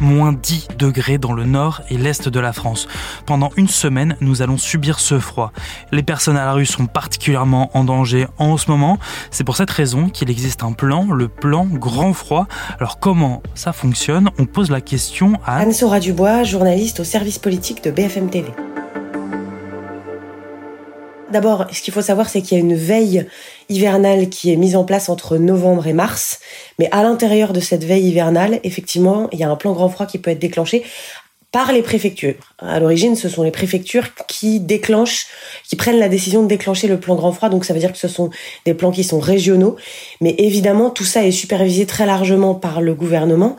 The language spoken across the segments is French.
moins 10 degrés dans le nord et l'est de la France. Pendant une semaine, nous allons subir ce froid. Les personnes à la rue sont particulièrement en danger en ce moment. C'est pour cette raison qu'il existe un plan, le plan grand froid. Alors comment ça fonctionne? On pose la question à Anne-Sora Dubois, journaliste au service politique de BFM TV. D'abord, ce qu'il faut savoir, c'est qu'il y a une veille hivernale qui est mise en place entre novembre et mars. Mais à l'intérieur de cette veille hivernale, effectivement, il y a un plan grand froid qui peut être déclenché par les préfectures. À l'origine, ce sont les préfectures qui déclenchent, qui prennent la décision de déclencher le plan grand froid. Donc ça veut dire que ce sont des plans qui sont régionaux. Mais évidemment, tout ça est supervisé très largement par le gouvernement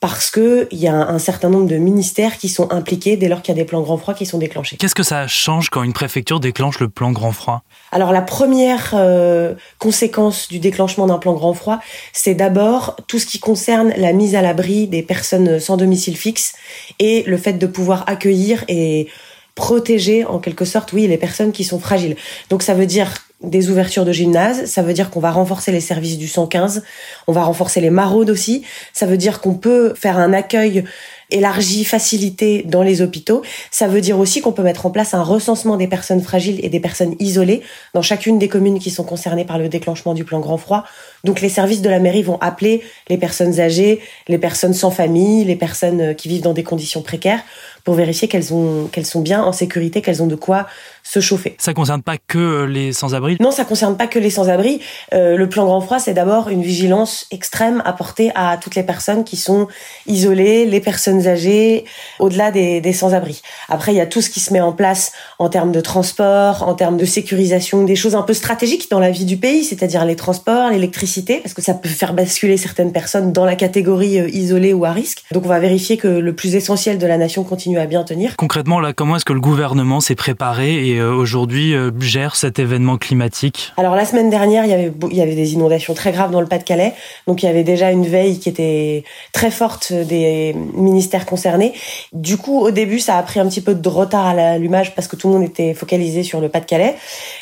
parce qu'il y a un certain nombre de ministères qui sont impliqués dès lors qu'il y a des plans grand froid qui sont déclenchés. Qu'est-ce que ça change quand une préfecture déclenche le plan grand froid? Alors la première euh, conséquence du déclenchement d'un plan grand froid, c'est d'abord tout ce qui concerne la mise à l'abri des personnes sans domicile fixe et le fait de pouvoir accueillir et protéger en quelque sorte, oui, les personnes qui sont fragiles. Donc ça veut dire des ouvertures de gymnase, ça veut dire qu'on va renforcer les services du 115, on va renforcer les maraudes aussi, ça veut dire qu'on peut faire un accueil élargi, facilité dans les hôpitaux. Ça veut dire aussi qu'on peut mettre en place un recensement des personnes fragiles et des personnes isolées dans chacune des communes qui sont concernées par le déclenchement du plan grand froid. Donc les services de la mairie vont appeler les personnes âgées, les personnes sans famille, les personnes qui vivent dans des conditions précaires pour vérifier qu'elles ont qu'elles sont bien en sécurité, qu'elles ont de quoi se chauffer. Ça concerne pas que les sans-abri? Non, ça concerne pas que les sans-abri. Euh, le plan grand froid, c'est d'abord une vigilance extrême apportée à toutes les personnes qui sont isolées, les personnes âgées, au-delà des, des sans-abri. Après, il y a tout ce qui se met en place en termes de transport, en termes de sécurisation, des choses un peu stratégiques dans la vie du pays, c'est-à-dire les transports, l'électricité, parce que ça peut faire basculer certaines personnes dans la catégorie euh, isolée ou à risque. Donc on va vérifier que le plus essentiel de la nation continue à bien tenir. Concrètement, là, comment est-ce que le gouvernement s'est préparé et euh, aujourd'hui euh, gère cet événement climatique? Alors la semaine dernière, il y avait il y avait des inondations très graves dans le Pas-de-Calais, donc il y avait déjà une veille qui était très forte des ministères concernés. Du coup, au début, ça a pris un petit peu de retard à l'allumage parce que tout le monde était focalisé sur le Pas-de-Calais,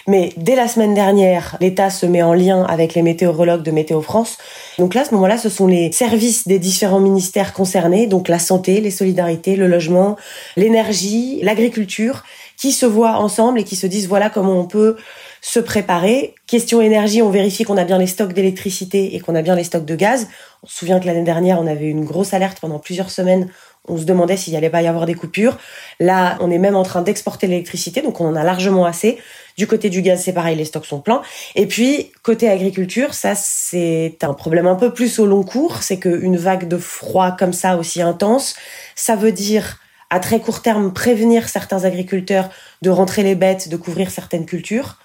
mais dès la semaine dernière, l'État se met en lien avec les météorologues de Météo France. Donc là, à ce moment-là, ce sont les services des différents ministères concernés, donc la santé, les solidarités, le logement, l'énergie, l'agriculture, qui se voient ensemble et qui se disent voilà comment on peut se préparer. Question énergie, on vérifie qu'on a bien les stocks d'électricité et qu'on a bien les stocks de gaz. On se souvient que l'année dernière, on avait eu une grosse alerte pendant plusieurs semaines. On se demandait s'il allait pas y avoir des coupures. Là, on est même en train d'exporter l'électricité, donc on en a largement assez. Du côté du gaz, c'est pareil, les stocks sont pleins. Et puis, côté agriculture, ça, c'est un problème un peu plus au long cours. C'est qu'une vague de froid comme ça, aussi intense, ça veut dire à très court terme prévenir certains agriculteurs de rentrer les bêtes, de couvrir certaines cultures.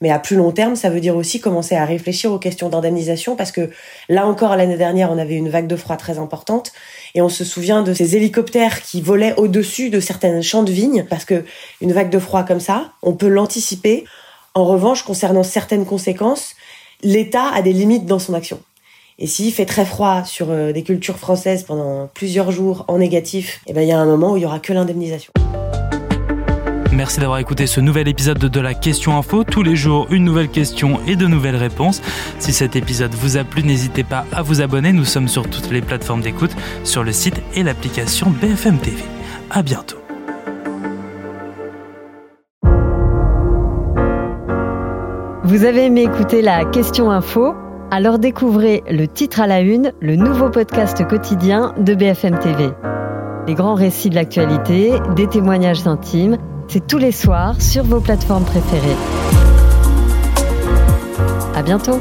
Mais à plus long terme, ça veut dire aussi commencer à réfléchir aux questions d'indemnisation parce que là encore, l'année dernière, on avait une vague de froid très importante et on se souvient de ces hélicoptères qui volaient au-dessus de certains champs de vignes parce que une vague de froid comme ça, on peut l'anticiper. En revanche, concernant certaines conséquences, l'État a des limites dans son action. Et s'il fait très froid sur euh, des cultures françaises pendant plusieurs jours en négatif, eh ben, il y a un moment où il y aura que l'indemnisation. Merci d'avoir écouté ce nouvel épisode de la Question Info. Tous les jours, une nouvelle question et de nouvelles réponses. Si cet épisode vous a plu, n'hésitez pas à vous abonner. Nous sommes sur toutes les plateformes d'écoute, sur le site et l'application BFM TV. À bientôt. Vous avez aimé écouter la Question Info? Alors découvrez le titre à la une, le nouveau podcast quotidien de BFM TV. Les grands récits de l'actualité, des témoignages intimes, c'est tous les soirs sur vos plateformes préférées. À bientôt!